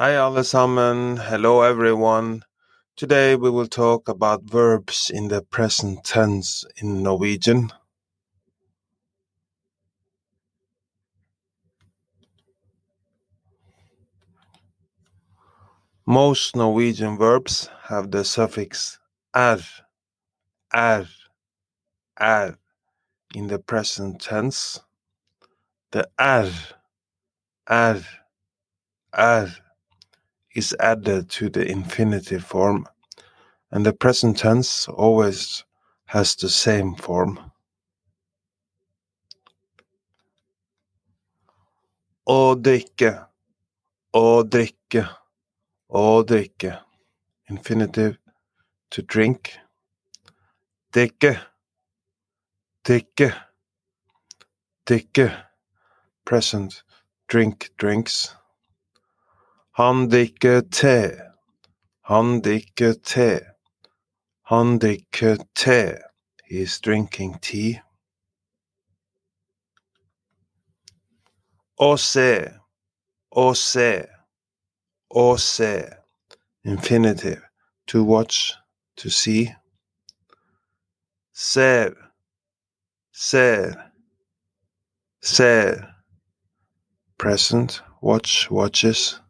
Hei, alle sammen. Hello, everyone. Today we will talk about verbs in the present tense in Norwegian. Most Norwegian verbs have the suffix er, er, er in the present tense. The er, er, er is added to the infinitive form, and the present tense always has the same form. Å drikke, å drikke, å drikke. Infinitive to drink. Drikke, drikke, drikke. Present, drink, drinks. Han drikker te. Han drikker te. Han drikker te. He is drinking tea. Å se. Å se. Å se. Infinitive. To watch. To see. Ser. Ser. Ser. Present. Watch. Watches.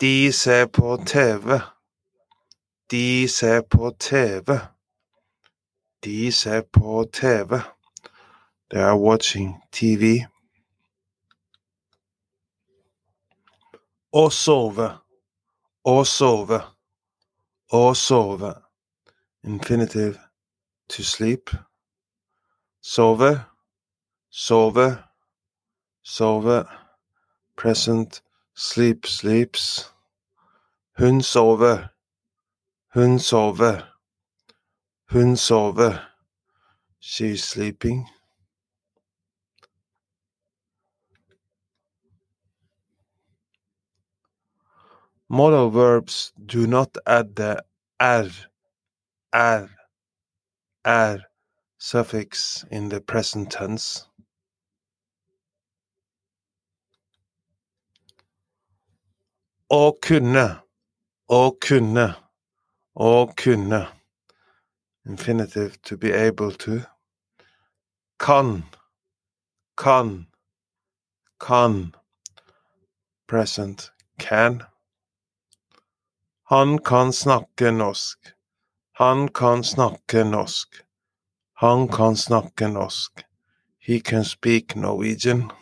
De ser på TV. De ser på TV. De ser på TV. They are watching TV. Å sove. Å sove. Å sove. Infinitive to sleep. Sove. Sove. Sove. Present Sleep, sleeps. Hun sover. Hun sover. Hun sover. She's sleeping. Modal verbs do not add the er, er, er suffix in the present tense. Å kunne. Å kunne. Å kunne. Infinitive to be able to. Kan. Kan. Kan. Present. Can. Han kan snakke norsk. Han kan snakke norsk. Han kan snakke norsk. He can speak Norwegian.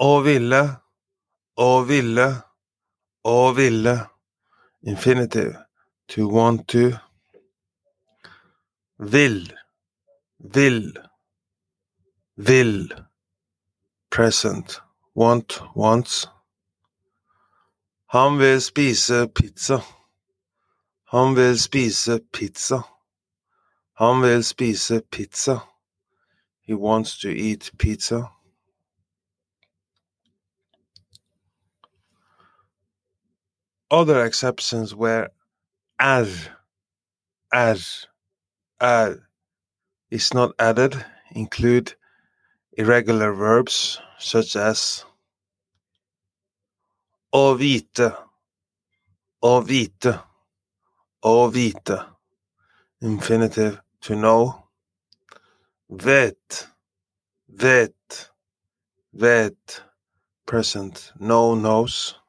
Å ville, å ville, å ville. Infinitive. To want to. Vil, vil, vil. Present. Want, wants. Han vil spise pizza. Han vil spise pizza. Han vil spise pizza. He wants to eat pizza. Other exceptions were as, as, as is not added, include irregular verbs such as å vite, å infinitive to know, vet, vet, vet, present, know, knows.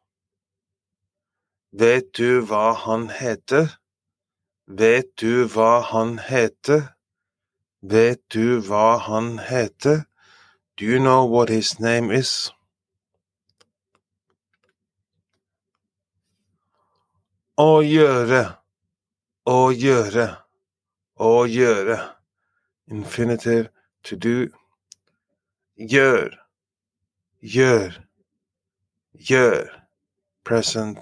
Vet du vad han heter? Vet du vad han heter? Vet du vad han heter? Do you know what his name is? Å gjøre, å gjøre, å gjøre. Infinitive to do. Gör. Gör. Gör. Present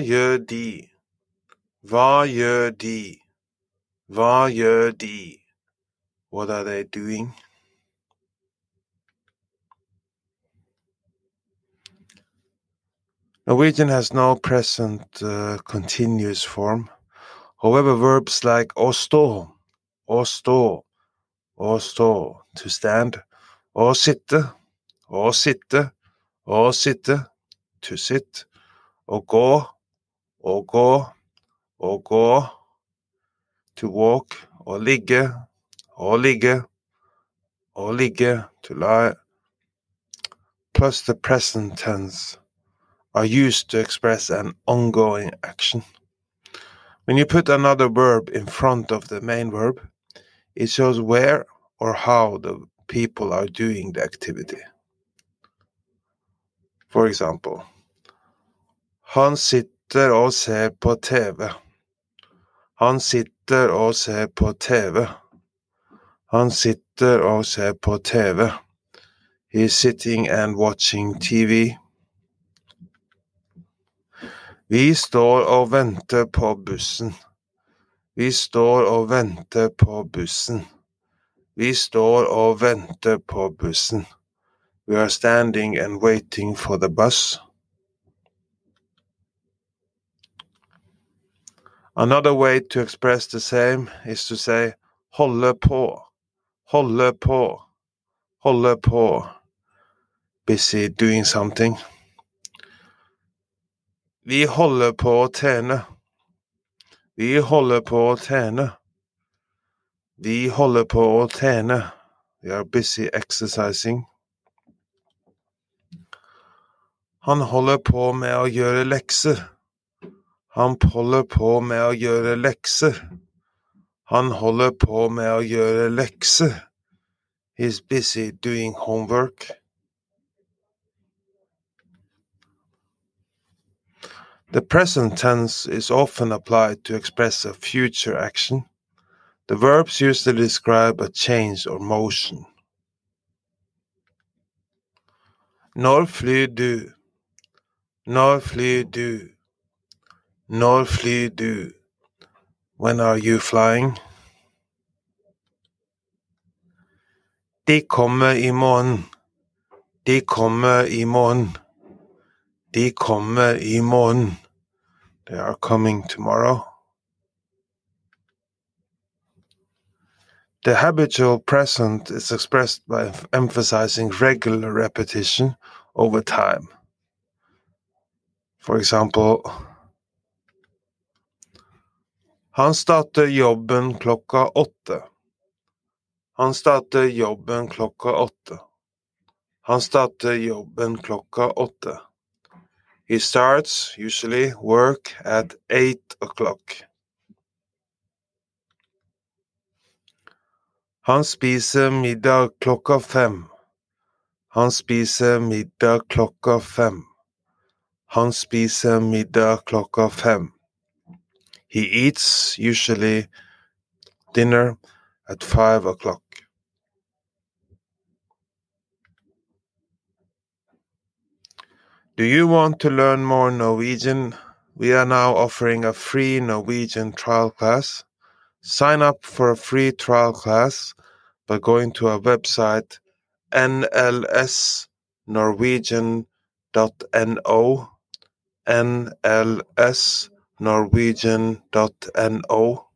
gjør de? Hva gjør de? Hva gjør de? What are they doing? Norwegian has no present uh, continuous form. However, verbs like å stå, å stå, å stå, to stand, å sitte, å sitte, å sitte, to sit, å gå, å gå, å gå, to walk, å ligge, å ligge, å ligge, to lie, plus the present tense are used to express an ongoing action. When you put another verb in front of the main verb, it shows where or how the people are doing the activity. For example, Han sitter og ser på TV. Han sitter og ser på TV. Han sitter og ser på TV. He's sitting and watching TV. Vi står og venter på bussen. Vi står og venter på bussen. Vi står og venter på bussen. We are standing and waiting for the bus. Another way to express the same is to say holde på, holde på, holde på. Busy doing something. Vi holder på å trene. Vi holder på å trene. Vi holder på å trene. We are busy exercising. Han holder på med å gjøre lekser. Han holder på med å gjøre lekser. Han holder på med å gjøre lekser. He's busy doing homework. The present tense is often applied to express a future action. The verbs usually describe a change or motion. Når flyr du? Når flyr du? Når flyr du? When are you flying? De kommer i morgen. De kommer i morgen. De kommer i morgen. They are coming tomorrow. The habitual present is expressed by emphasizing regular repetition over time. For example, Han starter jobben klokka åtte. Han starter jobben klokka åtte. Han starter jobben klokka åtte. He starts usually work at eight o'clock. Han spiser middag klokka fem. Han spiser middag klokka fem. Han spiser middag klokka fem. He eats usually dinner at five o'clock. Do you want to learn more Norwegian? We are now offering a free Norwegian trial class. Sign up for a free trial class by going to our website nlsnorwegian.no nlsnorwegian.no